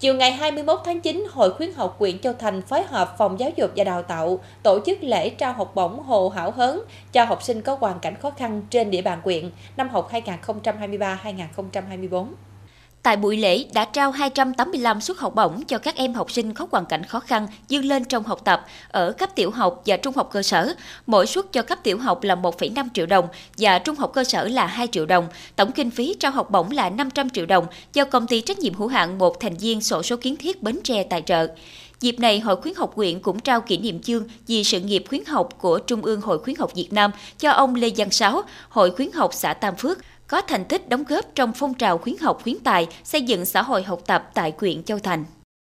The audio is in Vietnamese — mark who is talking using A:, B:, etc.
A: Chiều ngày 21 tháng 9, Hội khuyến học quyện Châu Thành phối hợp Phòng Giáo dục và Đào tạo tổ chức lễ trao học bổng Hồ Hảo Hớn cho học sinh có hoàn cảnh khó khăn trên địa bàn quyện năm học 2023-2024.
B: Tại buổi lễ đã trao 285 suất học bổng cho các em học sinh có hoàn cảnh khó khăn dương lên trong học tập ở cấp tiểu học và trung học cơ sở. Mỗi suất cho cấp tiểu học là 1,5 triệu đồng và trung học cơ sở là 2 triệu đồng. Tổng kinh phí trao học bổng là 500 triệu đồng do công ty trách nhiệm hữu hạn một thành viên sổ số kiến thiết Bến Tre tài trợ. Dịp này, Hội khuyến học quyện cũng trao kỷ niệm chương vì sự nghiệp khuyến học của Trung ương Hội khuyến học Việt Nam cho ông Lê Văn Sáu, Hội khuyến học xã Tam Phước, có thành tích đóng góp trong phong trào khuyến học khuyến tài xây dựng xã hội học tập tại quyện Châu Thành.